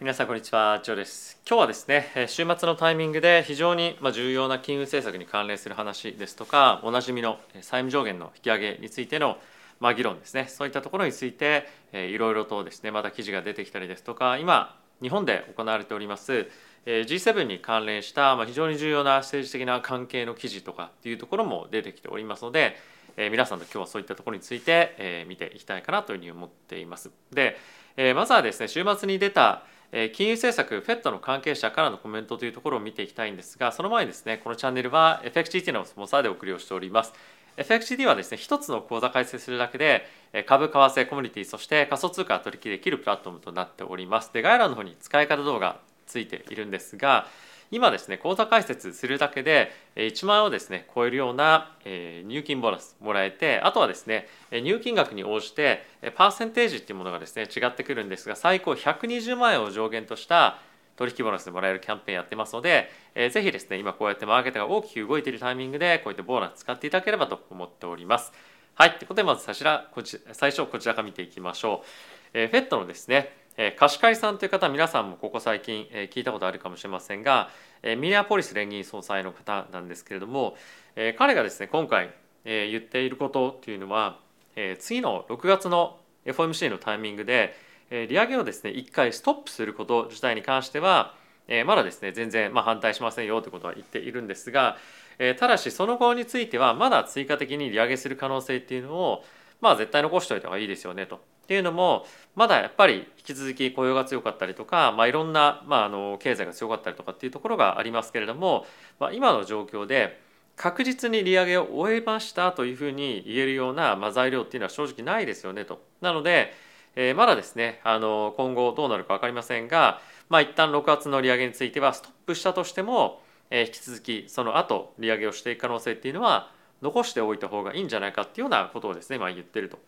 皆さんこんにちは、ジョーです。今日はですね、週末のタイミングで非常に重要な金融政策に関連する話ですとか、おなじみの債務上限の引き上げについてのま議論ですね。そういったところについて、いろいろとですね、また記事が出てきたりですとか、今日本で行われております G7 に関連した非常に重要な政治的な関係の記事とかっていうところも出てきておりますので、皆さんと今日はそういったところについて、見ていきたいかなというふうに思っています。で、まずはですね週末に出た金融政策 FED の関係者からのコメントというところを見ていきたいんですがその前にですねこのチャンネルは FXGT のスポンサーでお送りをしております。FXGT はですね一つの口座開設するだけで株為替コミュニティそして仮想通貨取引できるプラットフォームとなっております。で概要欄の方に使い方動画ついているんですが今ですね口座開設するだけで1万円をですね超えるような入金ボーナスもらえてあとはですね入金額に応じてパーセンテージっていうものがですね違ってくるんですが最高120万円を上限とした取引ボーナスでもらえるキャンペーンやってますので、えーぜひですね今こうやってマーケットが大きく動いているタイミングでこういったボーナス使っていただければと思っております。はい、ということでまず最初こち最初こちらから見ていきましょう。えー、FED のですねえ貸し借りさんという方皆さんもここ最近、え聞いたことあるかもしれませんが、えミネアポリス連銀総裁の方なんですけれども、え彼がですね今回、え言っていることっていうのは、え次の6月の FOMC のタイミングで、え利上げをですね1回ストップすること自体に関しては、えまだですね全然、ま、反対しませんよということは言っているんですが、えただしその後についてはまだ追加的に利上げする可能性っていうのをまあ絶対残しておいた方がいいですよねと。っていうのもまだやっぱり引き続き雇用が強かったりとか、まあ、いろんな、まあ、あの経済が強かったりとかっていうところがありますけれども、まあ、今の状況で確実に利上げを終えましたというふうに言えるような、まあ、材料っていうのは正直ないですよねと。なので、えーまだですねあの今後どうなるか分かりませんが、まあ、一旦6月の利上げについてはストップしたとしても、えー引き続きその後利上げをしていく可能性っていうのは残しておいた方がいいんじゃないかっていうようなことをですね、まあ、言ってると。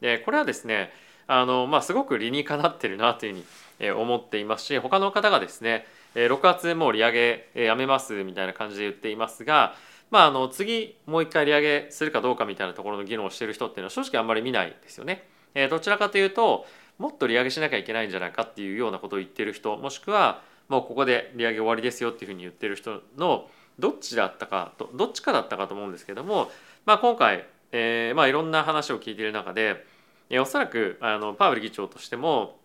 でこれはですねあの、まあ、すごく理にかなってるなというふうに思っていますし他の方がですね6月もう利上げやめますみたいな感じで言っていますが、まあ、あの次もう一回利上げするかどうかみたいなところの議論をしている人っていうのは正直あんまり見ないですよね。どちらかというともっと利上げしなきゃいけないんじゃないかっていうようなことを言ってる人もしくはもうここで利上げ終わりですよっていうふうに言ってる人のどっちだったかとどっちかだったかと思うんですけども、まあ、今回、えーまあ、いろんな話を聞いている中で、おそらくあのパウエル議長としても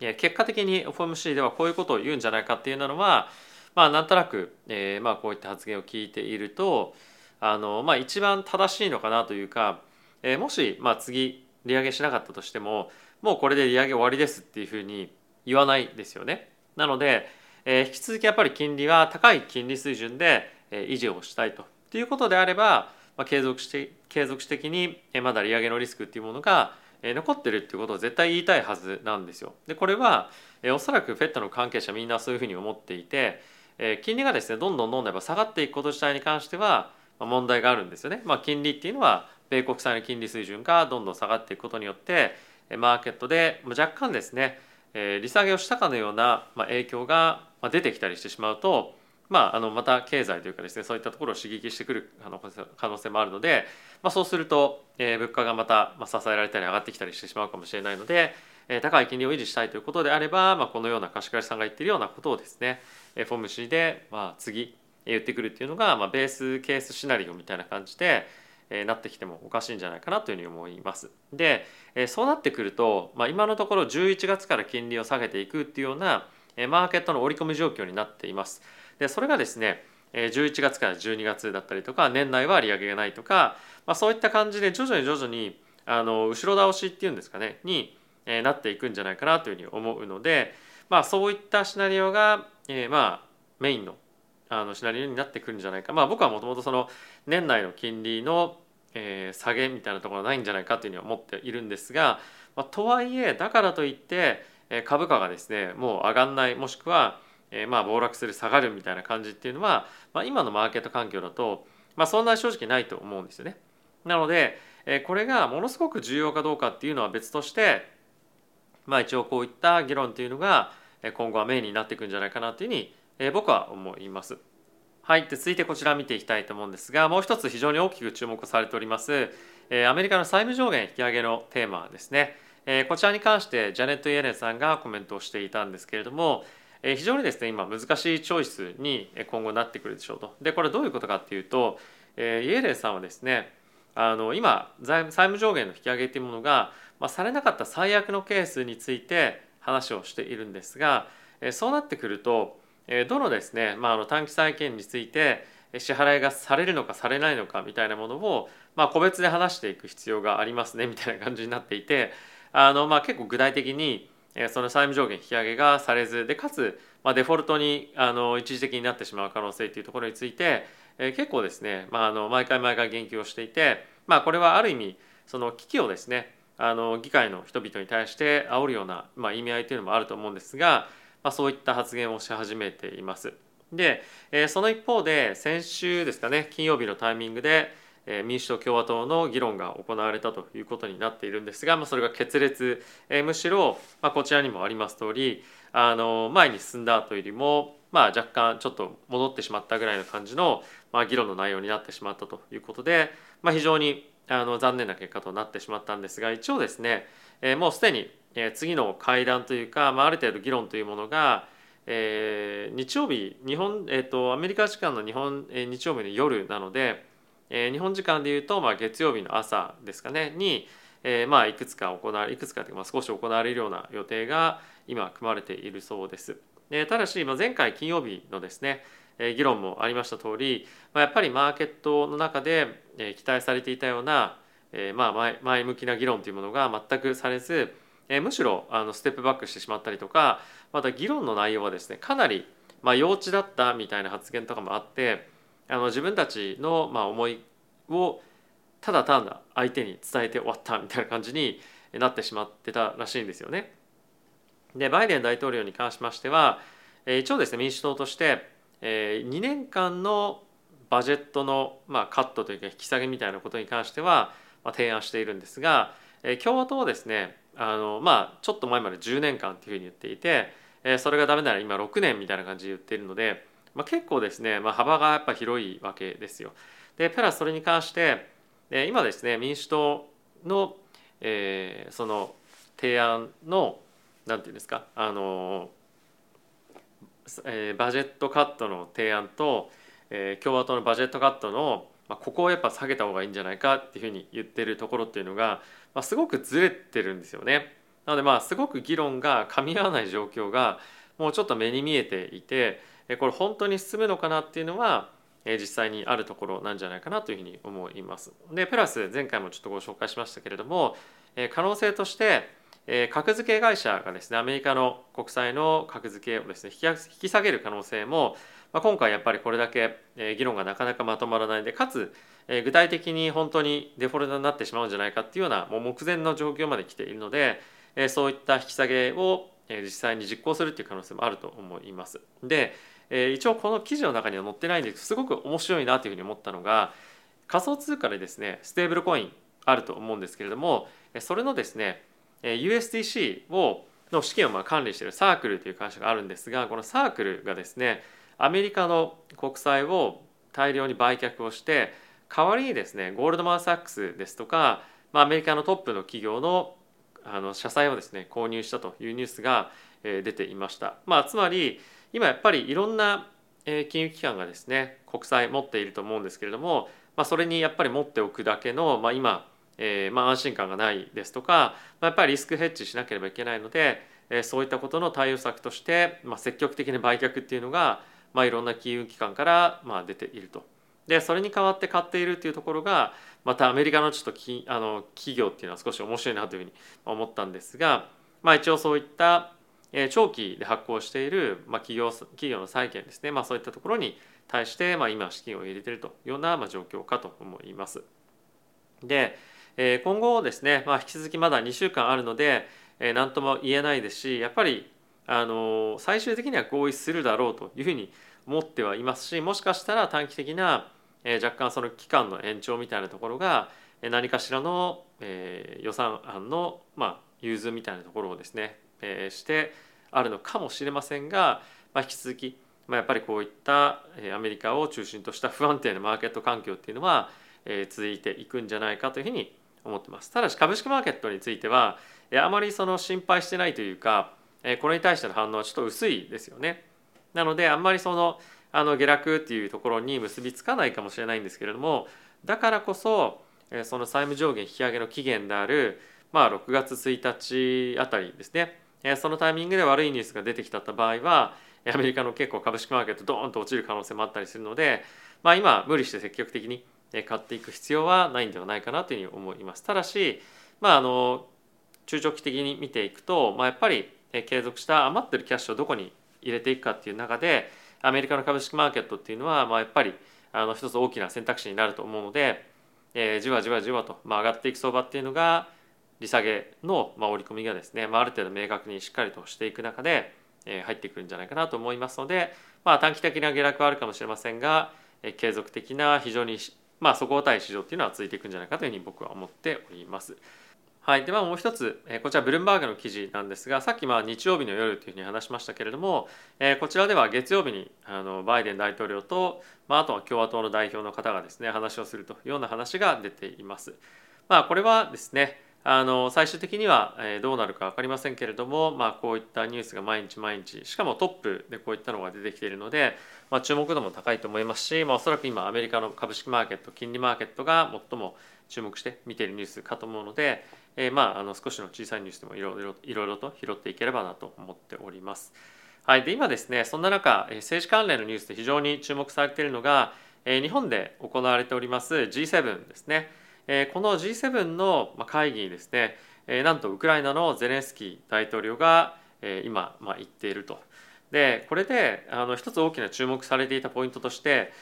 結果的に FOMC ではこういうことを言うんじゃないかっていうのはまあなんとなく、えーまあ、こういった発言を聞いているとあの、まあ、一番正しいのかなというか、えーもし、まあ、次利上げしなかったとしてももうこれで利上げ終わりですっていうふうに言わないですよね。なので、えー引き続きやっぱり金利は高い金利水準で、えー維持をしたいと。っていうことであれば、まあ、継続して継続的にえまだ利上げのリスクっていうものがえ残ってるっていうことを絶対言いたいはずなんですよ。でこれは、えおそらく FED の関係者みんなそういうふうに思っていて、え金利がですねどんどんどんどんやっぱ下がっていくこと自体に関しては、まあ、問題があるんですよね。まあ、金利っていうのは米国債の金利水準がどんどん下がっていくことによってえマーケットでまあ若干ですね、え利下げをしたかのようなまあ影響がまあ出てきたりしてしまうとまあ、あのまた経済というかですねそういったところを刺激してくる可能性もあるので、まあ、そうすると、えー物価がまた、まあ、支えられたり上がってきたりしてしまうかもしれないので、えー高い金利を維持したいということであれば、まあ、このような貸し借りさんが言ってるようなことをですね FOMC で、まあ、次言ってくるっていうのが、まあ、ベースケースシナリオみたいな感じで、えーなってきてもおかしいんじゃないかなというふうに思います。で、えーそうなってくると、まあ、今のところ11月から金利を下げていくっていうような、えーマーケットの織り込み状況になっています。でそれがですね11月から12月だったりとか年内は利上げがないとか、まあ、そういった感じで徐々に徐々にあの後ろ倒しっていうんですかねに、なっていくんじゃないかなというふうに思うので、まあ、そういったシナリオが、えーまあメインのあのシナリオになってくるんじゃないか、まあ、僕はもともとその年内の金利の、えー下げみたいなところはないんじゃないかというふうに思っているんですが、まあ、とはいえだからといって株価がですねもう上がんないもしくはえーまあ暴落する下がるみたいな感じっていうのは、まあ、今のマーケット環境だと、まあ、そんな正直ないと思うんですよね。なので、えーこれがものすごく重要かどうかっていうのは別として、まあ、一応こういった議論っていうのが今後はメインになっていくんじゃないかなというふうに、えー僕は思います。はい、で続いてこちら見ていきたいと思うんですがもう一つ非常に大きく注目されております、えーアメリカの債務上限引き上げのテーマですね。えこちらに関してジャネット・イエレンさんがコメントをしていたんですけれども、え非常にですね今難しいチョイスに今後なってくるでしょうと。でこれどういうことかっていうと、えイエレンさんはですねあの今債務上限の引き上げというものが、まあ、されなかった最悪のケースについて話をしているんですが、えそうなってくると、えどのですね、まあ、あの短期債権について支払いがされるのかされないのかみたいなものを、まあ、個別で話していく必要がありますねみたいな感じになっていてあの、まあ、結構具体的にその債務上限引き上げがされずでかつ、まあ、デフォルトにあの一時的になってしまう可能性というところについて、え結構ですね、まあ、あの毎回毎回言及をしていて、まあ、これはある意味その危機をですねあの議会の人々に対して煽るような、まあ、意味合いというのもあると思うんですが、まあ、そういった発言をし始めています。で、え、その一方で先週ですかね金曜日のタイミングで、民主党共和党の議論が行われたということになっているんですが、まあ、それが決裂、むしろ、まあ、こちらにもあります通りあり前に進んだ後よりも、まあ、若干ちょっと戻ってしまったぐらいの感じの、まあ、議論の内容になってしまったということで、まあ、非常にあの残念な結果となってしまったんですが一応ですね、え、もうすでに、次の会談というか、まあ、ある程度議論というものがえー、日曜日日本、えーと、アメリカ時間の日本、えー、日曜日の夜なので、えー、日本時間でいうと、まあ、月曜日の朝ですかねに、えーまあ、いくつか行われいくつかというか、まあ、少し行われるような予定が今組まれているそうです。でただし、まあ、前回金曜日のですねえ議論もありました通り、まあ、やっぱりマーケットの中で、え期待されていたような、えまあ前前向きな議論というものが全くされず、えむしろあのステップバックしてしまったりとかまた議論の内容はですねかなり、まあ、幼稚だったみたいな発言とかもあってあの自分たちの、まあ、思いをただただ相手に伝えて終わったみたいな感じになってしまってたらしいんですよね。でバイデン大統領に関しましては一応ですね民主党として2年間のバジェットの、まあ、カットというか引き下げみたいなことに関しては、提案しているんですが共和党はですねあのまあちょっと前まで10年間っていうふうに言っていて、それがダメなら今6年みたいな感じで言っているので、まあ、結構ですね、まあ、幅がやっぱ広いわけですよ。でプラスそれに関して、えー、今ですね民主党の、えー、その提案のなんていうんですかあの、えー、バジェットカットの提案と、えー、共和党のバジェットカットのまあ、ここをやっぱ下げた方がいいんじゃないかっていうふうに言ってるところっていうのが、まあ、すごくずれてるんですよね。なのでまあすごく議論が噛み合わない状況がもうちょっと目に見えていてこれ本当に進むのかなっていうのは実際にあるところなんじゃないかなというふうに思います。でプラス前回もちょっとご紹介しましたけれども可能性として格付け会社がですねアメリカの国債の格付けをですね引き下げる可能性もま、今回やっぱりこれだけ議論がなかなかまとまらないでかつ具体的に本当にデフォルトになってしまうんじゃないかっていうようなもう目前の状況まで来ているのでそういった引き下げを実際に実行するっていう可能性もあると思います。で一応この記事の中には載ってないんですすごく面白いなというふうに思ったのが仮想通貨でですねステーブルコインあると思うんですけれどもそれのですね USDC をの資金をまあ管理しているサークルという会社があるんですがこのサークルがですねアメリカの国債を大量に売却をして代わりにですねゴールドマン・サックスですとか、まあ、アメリカのトップの企業のあの社債をですね購入したというニュースが出ていました。まあ、つまり今やっぱりいろんな金融機関がですね国債持っていると思うんですけれども、まあ、それにやっぱり持っておくだけの、まあ、今、えー、まあ安心感がないですとか、まあ、やっぱりリスクヘッジしなければいけないので、えー、そういったことの対応策として、まあ、積極的に売却っていうのがまあ、いろんな金融機関からまあ出ていると。でそれに代わって買っているっていうところがまたアメリカのちょっときあの企業っていうのは少し面白いなというふうに思ったんですが、まあ、一応そういった長期で発行している、まあ、企業企業の債券ですね、まあ、そういったところに対して、まあ、今資金を入れているというような、まあ、状況かと思います。で今後ですね、まあ、引き続きまだ2週間あるので何とも言えないですしやっぱりあの最終的には合意するだろうというふうに思ってはいますしもしかしたら短期的な、えー、若干その期間の延長みたいなところが何かしらの、えー、予算案の、まあ、融通みたいなところをですね、えー、してあるのかもしれませんが、まあ、引き続き、まあ、やっぱりこういったアメリカを中心とした不安定なマーケット環境っていうのは、えー、続いていくんじゃないかというふうに思ってます。ただし株式マーケットについてはあまりその心配してないというかこれに対しての反応はちょっと薄いですよね。なのであんまりそのあの下落っていうところに結びつかないかもしれないんですけれどもだからこそその債務上限引き上げの期限である、まあ、6月1日あたりですねそのタイミングで悪いニュースが出てきた場合はアメリカの結構株式マーケットドーンと落ちる可能性もあったりするので、まあ、今無理して積極的に買っていく必要はないんではないかなというふうに思います。ただし、まあ、あの中長期的に見ていくと、まあ、やっぱり継続した余ってるキャッシュをどこに入れていくかっていう中でアメリカの株式マーケットっていうのは、まあ、やっぱりあの一つ大きな選択肢になると思うので、えー、じわじわじわと、まあ、上がっていく相場っていうのが利下げの、まあ、織り込みがですね、まあ、ある程度明確にしっかりとしていく中で、えー、入ってくるんじゃないかなと思いますので、まあ、短期的な下落はあるかもしれませんが、えー、継続的な非常にまあ底堅い市場っていうのは続いていくんじゃないかというふうに僕は思っております。はい、ではもう一つ、えこちらブルームバーグの記事なんですがさっきまあ日曜日の夜というふうに話しましたけれども、えこちらでは月曜日にあのバイデン大統領と、まあ、あとは共和党の代表の方がですね話をするというような話が出ています。まあ、これはですねあの最終的にはどうなるか分かりませんけれども、まあ、こういったニュースが毎日毎日しかもトップでこういったのが出てきているので、まあ、注目度も高いと思いますし、まあ、おそらく今アメリカの株式マーケット金利マーケットが最も注目して見ているニュースかと思うので、えー、まああの少しの小さいニュースでもいろいろいろいろと拾っていければなと思っております。はい、で今ですねそんな中政治関連のニュースで非常に注目されているのが日本で行われております G7 ですね。この G7 の会議にですねなんとウクライナのゼレンスキー大統領が今まあ言っていると。でこれであの一つ大きな注目されていたポイントとして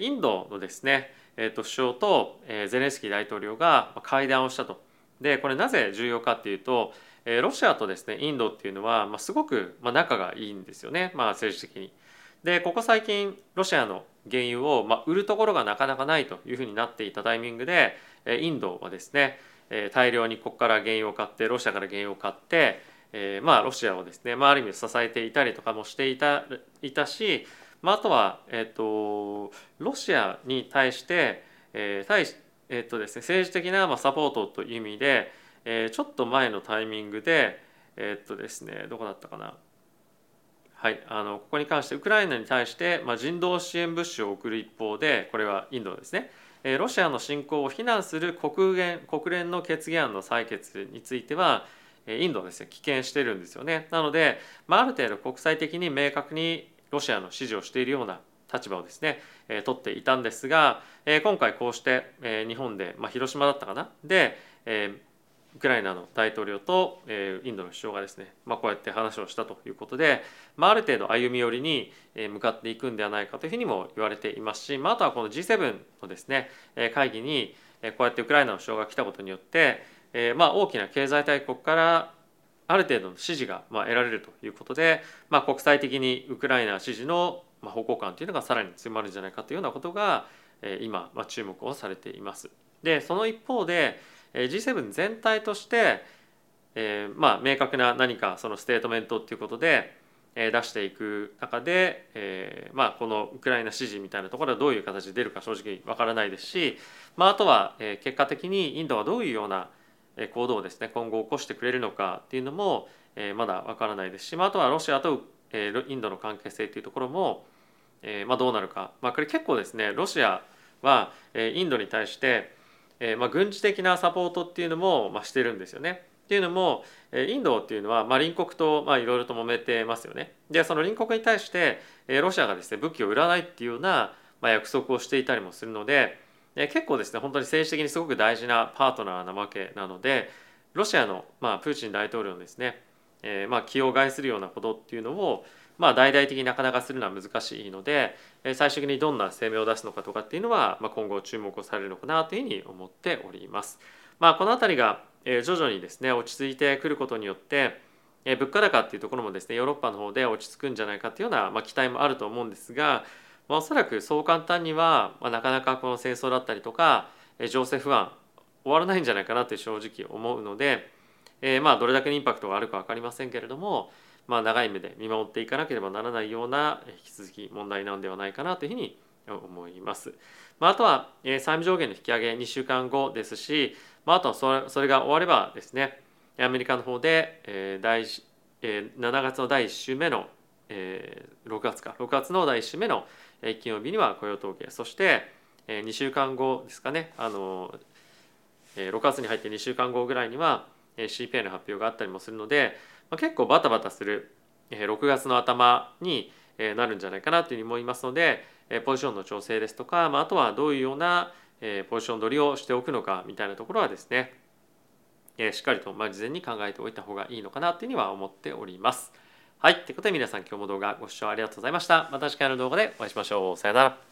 インドのですね、首相と、ゼレンスキー大統領が会談をしたと。でこれなぜ重要かっていうと、えー、ロシアとですねインドっていうのは、まあ、すごく、まあ、仲がいいんですよね、まあ、政治的に。でここ最近ロシアの原油を、まあ、売るところがなかなかないというふうになっていたタイミングでインドはですね大量にここから原油を買ってロシアから原油を買って、えー、まあロシアをですね、まあ、ある意味支えていたりとかもしていたいたしまあ、あとは、えーと、ロシアに対して、えー対しえーとですね、政治的な、まあ、サポートという意味で、えー、ちょっと前のタイミングで、えっ、とですね、どこだったかな。はい、あのここに関してウクライナに対して、まあ、人道支援物資を送る一方でこれはインドですね、えー、ロシアの侵攻を非難する国連国連の決議案の採決についてはインドはですね棄権してるんですよね。なので、まあ、ある程度国際的に明確にロシアの支持をしているような立場をですね、えー、取っていたんですが、えー、今回こうして、えー、日本で、まあ、広島だったかな？で、えー、ウクライナの大統領と、えー、インドの首相がですね、まあ、こうやって話をしたということで、まあ、ある程度歩み寄りに向かっていくんではないかというふうにも言われていますし、まあ、あとはこの G7 のですね会議にこうやってウクライナの首相が来たことによって、えー、まあ大きな経済大国からある程度の支持がまあ得られるということで、まあ、国際的にウクライナ支持のまあ方向感というのがさらに強まるんじゃないかというようなことが今まあ注目をされています。でその一方で G7 全体として、えー、まあ明確な何かそのステートメントっていうことで出していく中で、えー、まあこのウクライナ支持みたいなところはどういう形で出るか正直わからないですし、まあ、あとはえ結果的にインドはどういうような行動をですね今後起こしてくれるのかっていうのもえまだわからないですし、まあ、あとはロシアとインドの関係性というところも、まあ、どうなるか、まあ、これ結構ですねロシアはインドに対して、まあ、軍事的なサポートっていうのも、まあ、してるんですよね。っていうのもインドっていうのは、まあ、隣国とまあいろいろと揉めてますよね。でその隣国に対してロシアがですね武器を売らないっていうような、まあ、約束をしていたりもするので結構ですね本当に政治的にすごく大事なパートナーなわけなのでロシアの、まあ、プーチン大統領のですね、えー、まあ気を害するようなことっていうのを、まあ、大々的になかなかするのは難しいのでえ最終的にどんな声明を出すのかとかっていうのは、まあ、今後注目をされるのかなというふうに思っております。まあ、この辺りが徐々にですね落ち着いてくることによってえ物価高っていうところもですねヨーロッパの方で落ち着くんじゃないかっていうような、まあ、期待もあると思うんですがまあ、おそらくそう簡単には、まあ、なかなかこの戦争だったりとかえ情勢不安終わらないんじゃないかなと正直思うので、えー、まあどれだけのインパクトがあるか分かりませんけれども、まあ、長い目で見守っていかなければならないような引き続き問題なんではないかなというふうに思います。まあ、あとは、えー、債務上限の引き上げ2週間後ですし、まあ、あとはそれそれが終わればですねアメリカの方で、えー第えー、7月の第1週目の、えー、6月か6月の第1週目の金曜日には雇用統計そして、えー、2週間後ですかねあの、えー、6月に入って2週間後ぐらいには CPI の発表があったりもするので、まあ、結構バタバタする6月の頭になるんじゃないかなというふうに思いますのでポジションの調整ですとか、まあ、あとはどういうようなポジション取りをしておくのかみたいなところはですねしっかりと事前に考えておいた方がいいのかなというふうには思っております。はい。ということで皆さん今日も動画ご視聴ありがとうございました。また次回の動画でお会いしましょう。さよなら。